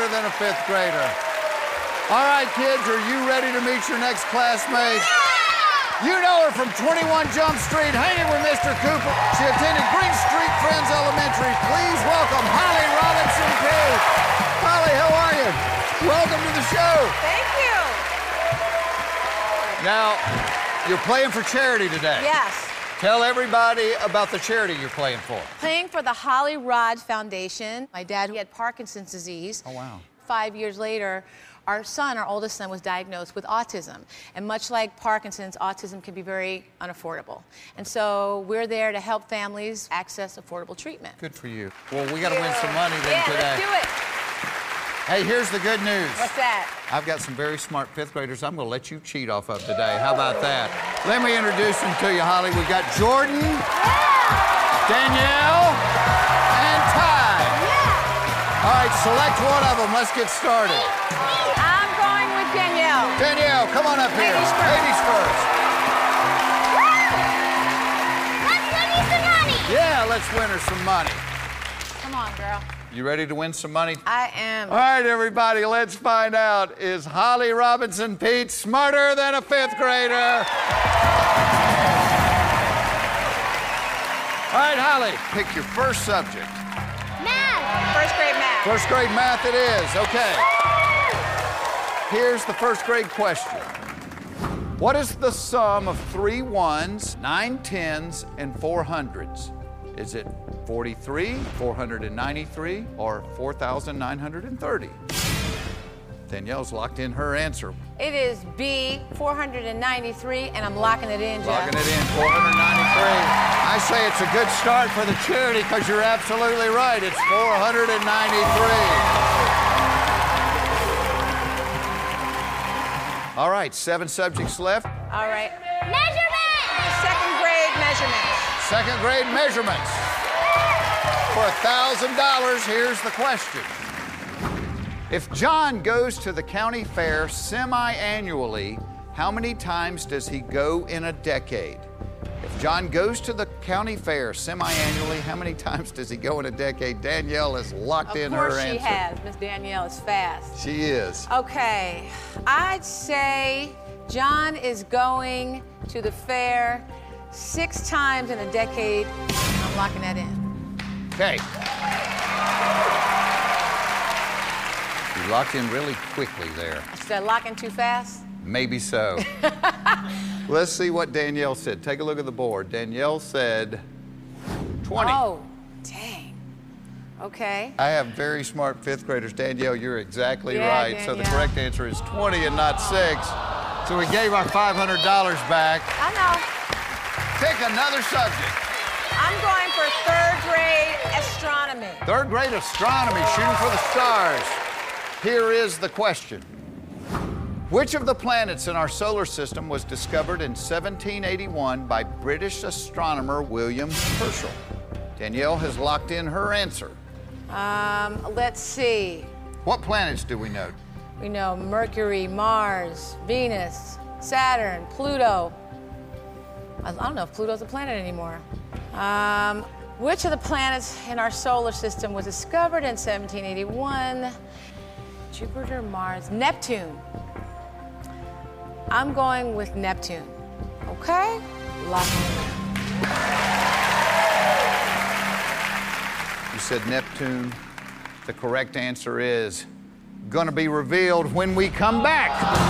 Than a Fifth Grader? All right, kids, are you ready to meet your next classmate? You know her from 21 Jump Street, hanging with Mr. Cooper. She attended Green Street Friends Elementary. Please welcome Holly Robinson Peete. Holly, how are you? Welcome to the show. Thank you. Now, you're playing for charity today. Yes. Tell everybody about the charity you're playing for. Playing for the Holly Rod Foundation. My dad he had Parkinson's disease. Oh, wow. Five years later, our son, our oldest son, was diagnosed with autism. And much like Parkinson's, autism can be very unaffordable. And so we're there to help families access affordable treatment. Good for you. Well, we got to win some money then yeah, today. let's do it. Hey, here's the good news. What's that? I've got some very smart fifth graders I'm going to let you cheat off of today. How about that? Let me introduce them to you, Holly. We've got Jordan, Danielle, and Ty. Yeah. All right, select one of them. Let's get started. I'm going with Danielle. Danielle, come on up here. Ladies first. Ladies first. Let's win you some money. Yeah, let's win her some money. Come on, girl. You ready to win some money? I am. All right, everybody, let's find out. Is Holly Robinson Peete smarter than a fifth grader? All right, Holly, pick your first subject. Math. First grade math. First grade math it is. Okay. Here's the first grade question. What is the sum of three ones, nine tens, and four hundreds? Is it 43, 493, or 4,930? Danielle's locked in her answer. It is B, 493, and I'm locking it in, Jeff. Locking it in, 493. I say it's a good start for the charity because you're absolutely right. It's 493. All right, seven subjects left. All right. Second grade measurements. For $1,000, here's the question. If John goes to the county fair semi annually, how many times does he go in a decade? If John goes to the county fair semi annually, how many times does he go in a decade? Danielle is locked Of in course her she has. Miss Danielle is fast. She is. Okay, I'd say John is going to the fair six times in a decade. I'm locking that in. Okay. You locked in really quickly there. Should I lock in too fast? Maybe so. Let's see what Danielle said. Take a look at the board. Danielle said 20. Oh, dang. Okay. I have very smart fifth graders. Danielle, you're exactly Yeah, right. So the correct answer is 20 and not 6. So we gave our $500 back. I know. Pick another subject. I'm going for third grade astronomy. Third grade astronomy, shooting for the stars. Here is the question Which of the planets in our solar system was discovered in 1781 by British astronomer William Herschel? Danielle has locked in her answer. Um, let's see. What planets do we know? We know Mercury, Mars, Venus, Saturn, Pluto. I don't know if Pluto's a planet anymore. Um, which of the planets in our solar system was discovered in 1781? Jupiter, Mars, Neptune. I'm going with Neptune. Okay? Lock. You said Neptune. The correct answer is going to be revealed when we come back.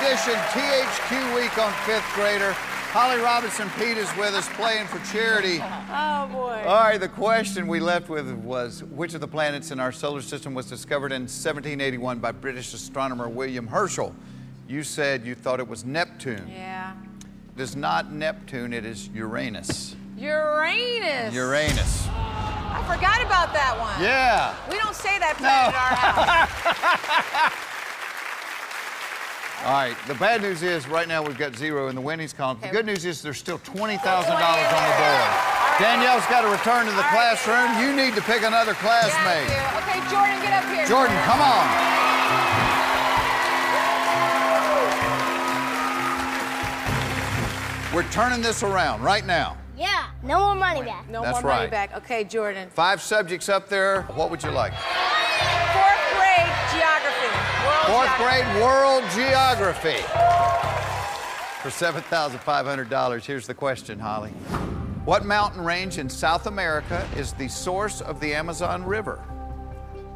Edition THQ Week on fifth grader. Holly Robinson Peete is with us playing for charity. Oh boy. All right, the question we left with was which of the planets in our solar system was discovered in 1781 by British astronomer William Herschel? You said you thought it was Neptune. Yeah. It is not Neptune, it is Uranus. Uranus. Uranus. I forgot about that one. Yeah. We don't say that planet in our house. All right, the bad news is right now we've got zero in the winnings column. The good news is there's still $20,000 on the board. Danielle's got to return to the All right. classroom. You need to pick another Yeah, I classmate. do. Okay, Jordan, get up here. Jordan, come on. We're turning this around right now. Yeah, no more money back. No That's more money right. back. Okay, Jordan. Five subjects up there. What would you like? Fourth grade world geography. For $7,500, here's the question, Holly. What mountain range in South America is the source of the Amazon River?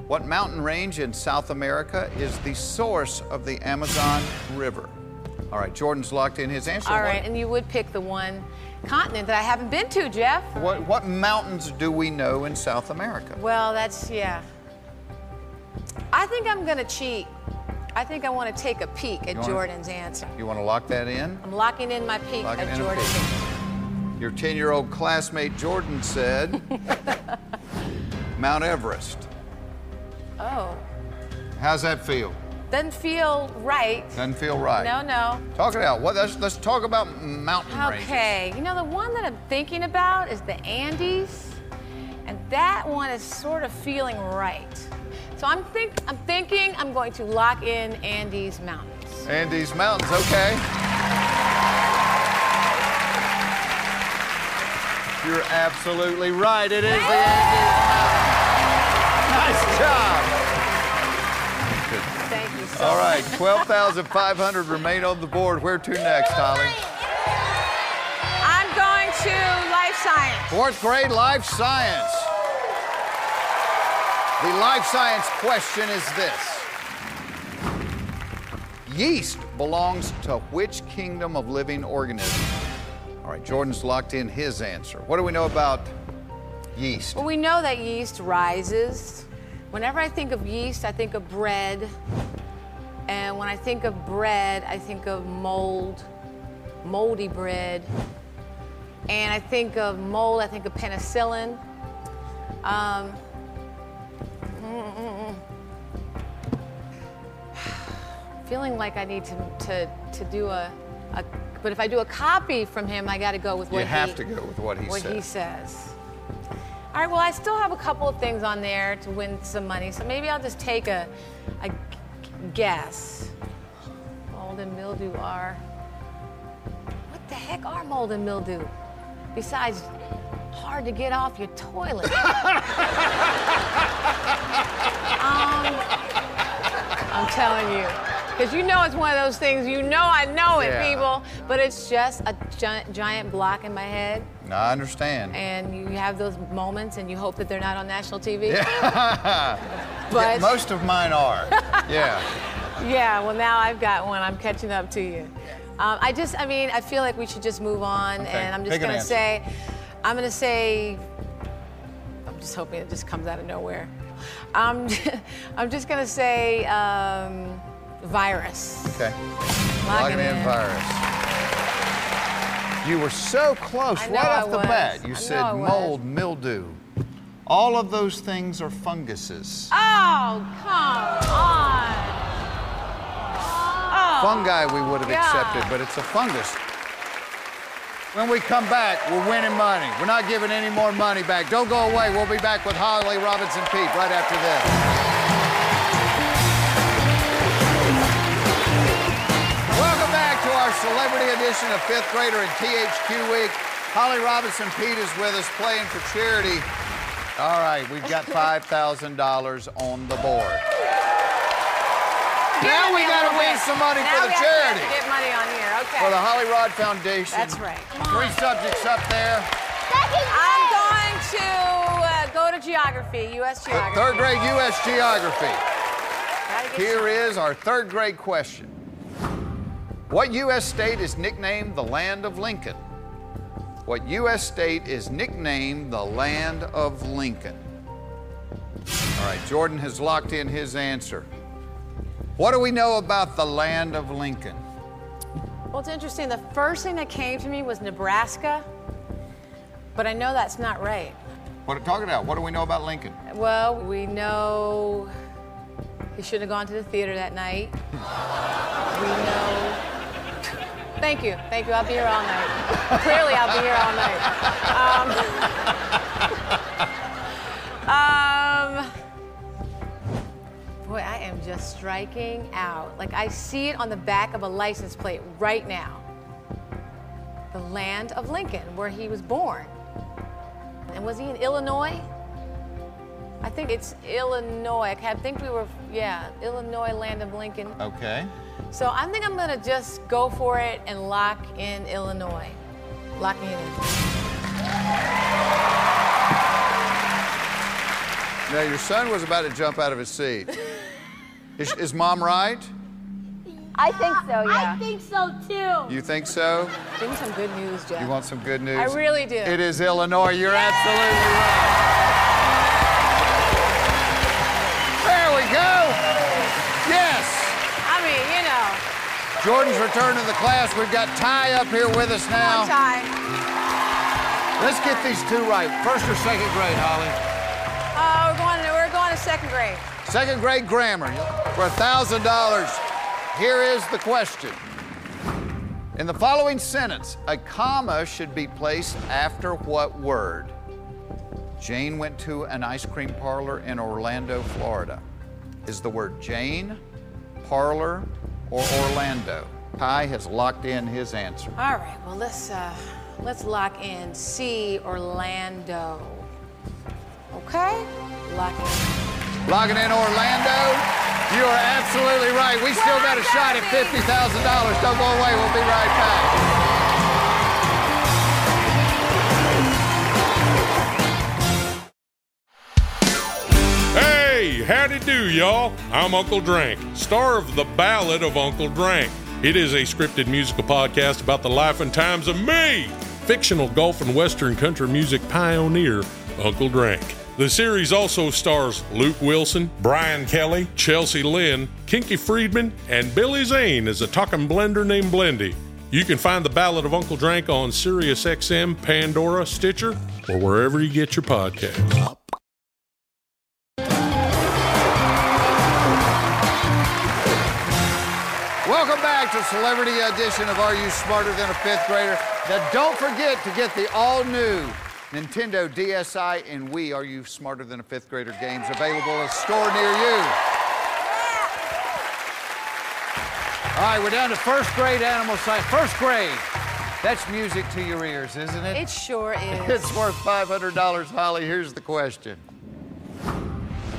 What mountain range in South America is the source of the Amazon River? All right, Jordan's locked in his answer. All right, and you would pick the one continent that I haven't been to, Jeff. What, what mountains do we know in South America? Well, that's yeah. I think I'm gonna cheat. I think I want to take a peek at Jordan's answer. You want to lock that in? I'm locking in my peek Locking at Jordan's peek. Your 10 year old classmate Jordan said Mount Everest. Oh, How's that feel? doesn't feel right. Doesn't feel right. No, no. Talk it out. What, let's, let's talk about mountain ranges. Okay, you know the one that I'm thinking about is the Andes, and that one is sort of feeling right. So I'm think I'm thinking I'm going to lock in Andes Mountains. Andes Mountains, okay. You're absolutely right. It is the Andes Mountains. Nice job. Thank you so All right, 12,500 remain on the board. Where to next, Holly? I'm going to life science. Fourth grade life science. The life science question is this Yeast belongs to which kingdom of living organism? All right, Jordan's locked in his answer. What do we know about yeast? Well, we know that yeast rises. Whenever I think of yeast, I think of bread. And when I think of bread, I think of mold, moldy bread. And I think of mold, I think of penicillin. Um, feeling like I need to, to, to do a, a, but if I do a copy from him, I got to go with what You have he, to go with what he what said. he says. All right, well, I still have a couple of things on there to win some money, so maybe I'll just take a a guess. Mold and mildew are. What the heck are mold and mildew? Besides, hard to get off your toilet. um, I'm telling you. Because you know it's one of those things, you know I know it, Yeah. people, but it's just a gi- giant block in my head No, I understand. and you have those moments and you hope that they're not on national TV. Yeah, But most of mine are. Yeah. yeah, well now I've got one. I'm catching up to you. Um, I just, I mean, I feel like we should just move on, Okay, and I'm just pick gonna answer. say, I'm gonna say, I'm just hoping it just comes out of nowhere. Um, I'm just gonna say um, virus. Okay. It in virus. You were so close I right I off the was. bat. You I said I mold, mildew. All of those things are funguses. Oh, come on. fungi we would have accepted, but it's a fungus. When we come back, we're winning money. We're not giving any more money back. Don't go away. We'll be back with Holly Robinson Peete right after this. Welcome back to our celebrity edition of Fifth Grader and THQ Week. Holly Robinson Peete is with us playing for charity. All right, we've got $5,000 on the board. Now we Give me a gotta little win some money Now for the we have to- charity. have to Get money on here. Okay. For the Holly Rod Foundation. That's right. Three subjects up there. Second I'm going to uh, go to geography, U.S. geography. Third grade U.S. Geography. Gotta get Here is our third grade question. What U.S. state is nicknamed the Land of Lincoln? What U.S. state is nicknamed the Land of Lincoln? All right, Jordan has locked in his answer. What do we know about the Land of Lincoln? Well, it's interesting. The first thing that came to me was Nebraska, but I know that's not right. What talk it out? What do we know about Lincoln? Well, we know he shouldn't have gone to the theater that night. we know. Thank you, thank you. I'll be here all night. Clearly, I'll be here all night. Um, just striking out. Like I see it on the back of a license plate right now. The land of Lincoln, where he was born. And was he in Illinois? I think it's Illinois. I think we were, yeah, Illinois, land of Lincoln. Okay. So I think I'm gonna just go for it and lock in Illinois. Locking it in. Now, your son was about to jump out of his seat. Is, is mom right? I think so, yeah. I think so too. You think so? Give me some good news, Jeff. You want some good news? I really do. It is Illinois. You're absolutely right. There we go. Yes. I mean, you know, Jordan's returned to the class. We've got Ty up here with us come now. on, Ty. Let's get these two right. First or second grade, Holly? Second grade. Second grade grammar for $1,000. Here is the question. In the following sentence, a comma should be placed after what word? Jane went to an ice cream parlor in Orlando, Florida. Is the word Jane, parlor, or Orlando? Ty has locked in his answer. All right. Well, let's uh, let's lock in C Orlando. Okay. Lock in. Locking in Orlando. You are absolutely right. We still got a shot at $50,000. Don't go away. We'll be right back. Hey, howdy do, y'all. I'm Uncle Drank, star of The Ballad of Uncle Drank. It is a scripted musical podcast about the life and times of me, fictional golf and western country music pioneer, Uncle Drank. The series also stars Luke Wilson, Brian Kelley, Chelsea Lynn, Kinky Friedman, and Billy Zane as a talking blender named Blendy. You can find The Ballad of Uncle Drank on SiriusXM, Pandora, Stitcher, or wherever you get your podcasts. Welcome back to Celebrity Edition of Are You Smarter Than a Fifth Grader? Now, don't forget to get the all new Nintendo DSi and Wii Are You Smarter Than a Fifth Grader games available at a store near you. All right, we're down to first grade animal science. First grade. That's music to your ears, isn't it? It sure is. It's worth $500, Holly. Here's the question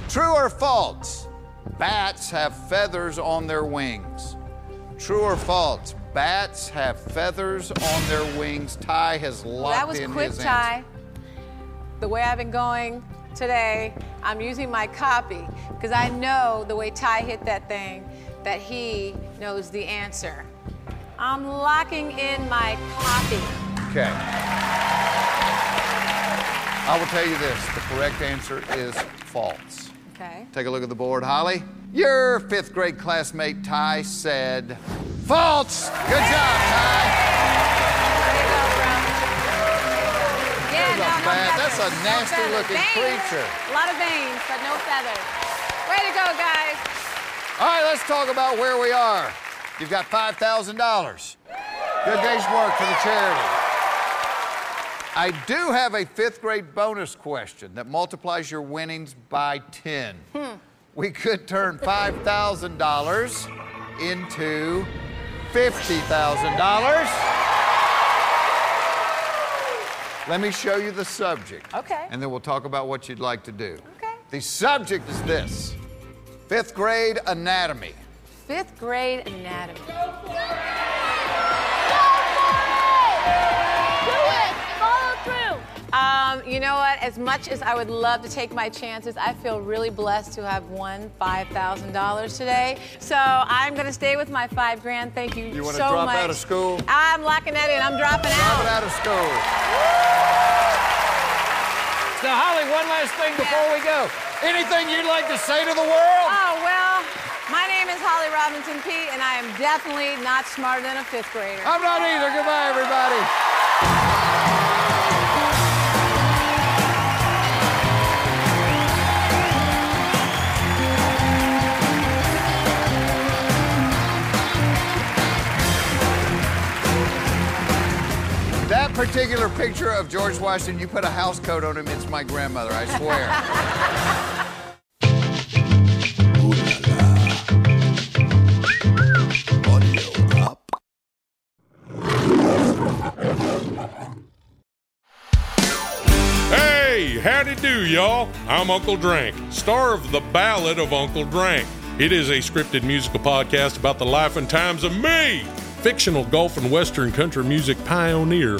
True or false? Bats have feathers on their wings. True or false? Bats have feathers on their wings. Ty has locked in his answer. that was quick, Ty. The way I've been going today, I'm using my copy because I know the way Ty hit that thing that he knows the answer. I'm locking in my copy. Okay. I will tell you this the correct answer is false. Okay. Take a look at the board, Holly. Your fifth grade classmate Ty said false. Good job, Ty. There's a no, no that's a nasty feathers. looking Veins. creature. A lot of veins, but no feathers. Way to go, guys. All right, let's talk about where we are. You've got $5,000. Good day's work for the charity. I do have a fifth grade bonus question that multiplies your winnings by 10. Hmm. We could turn $5,000 into $50,000. Let me show you the subject. Okay. And then we'll talk about what you'd like to do. Okay. The subject is this fifth grade anatomy. Fifth grade anatomy. Go for it! Go for it! Do it. Follow through. Um, you know what? As much as I would love to take my chances, I feel really blessed to have won $5,000 today. So I'm going to stay with my five grand. Thank you, You wanna so drop much. out of school? I'm locking that in. I'm dropping Drop out. it out of school. Now, Holly, one last thing before we go. Anything you'd like to say to the world? Oh, well, my name is Holly Robinson Peete, and I am definitely not smarter than a fifth grader. I'm not either. Goodbye, everybody. Particular picture of George Washington, you put a house coat on him, it's my grandmother, I swear. Hey, howdy do, y'all. I'm Uncle Drank, star of The Ballad of Uncle Drank. It is a scripted musical podcast about the life and times of me, fictional golf and western country music pioneer,